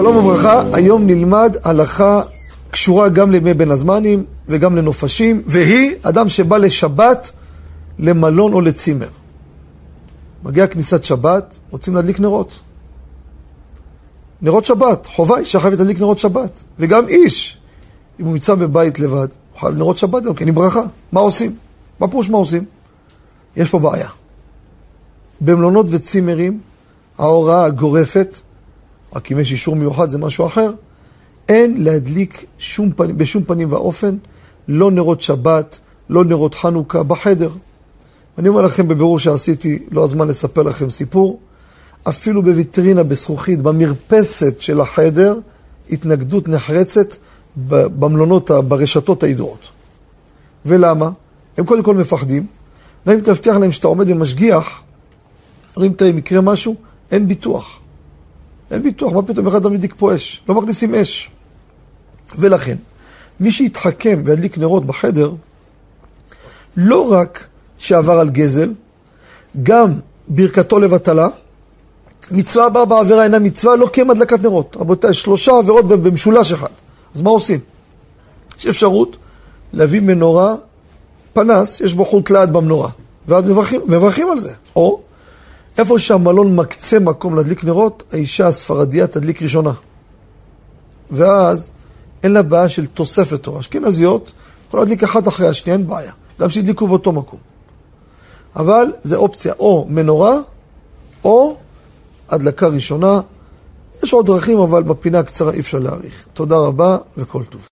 שלום וברכה, היום נלמד הלכה קשורה גם לימי בין הזמנים וגם לנופשים, והיא אדם שבא לשבת, למלון או לצימר. מגיע כניסת שבת, רוצים להדליק נרות. נרות שבת, חובה, אישה חייבת להדליק נרות שבת. וגם איש, אם הוא נמצא בבית לבד, הוא חייב נרות שבת כן עם ברכה. מה עושים? מה פירוש מה עושים? יש פה בעיה. במלונות וצימרים, ההוראה הגורפת, רק אם יש אישור מיוחד זה משהו אחר, אין להדליק שום פנים, בשום פנים ואופן, לא נרות שבת, לא נרות חנוכה בחדר. אני אומר לכם בבירור שעשיתי, לא הזמן לספר לכם סיפור, אפילו בוויטרינה, בזכוכית, במרפסת של החדר, התנגדות נחרצת במלונות, ברשתות הידועות. ולמה? הם קודם כל מפחדים, ואם תבטיח להם שאתה עומד ומשגיח, אם יקרה משהו, אין ביטוח. אין ביטוח, מה פתאום אחד מדליק פה אש? לא מכניסים אש. ולכן, מי שיתחכם וידליק נרות בחדר, לא רק שעבר על גזל, גם ברכתו לבטלה, מצווה הבאה בעבירה אינה מצווה, לא קיים הדלקת נרות. רבותיי, שלושה עבירות במשולש אחד. אז מה עושים? יש אפשרות להביא מנורה, פנס, יש בו חוט לעד במנורה, ואז מברכים, מברכים על זה. או איפה שהמלון מקצה מקום להדליק נרות, האישה הספרדיה תדליק ראשונה. ואז אין לה בעיה של תוספת תורה. אשכנזיות יכולה להדליק אחת אחרי השנייה, אין בעיה. גם שידליקו באותו מקום. אבל זה אופציה או מנורה, או הדלקה ראשונה. יש עוד דרכים, אבל בפינה הקצרה אי אפשר להאריך. תודה רבה וכל טוב.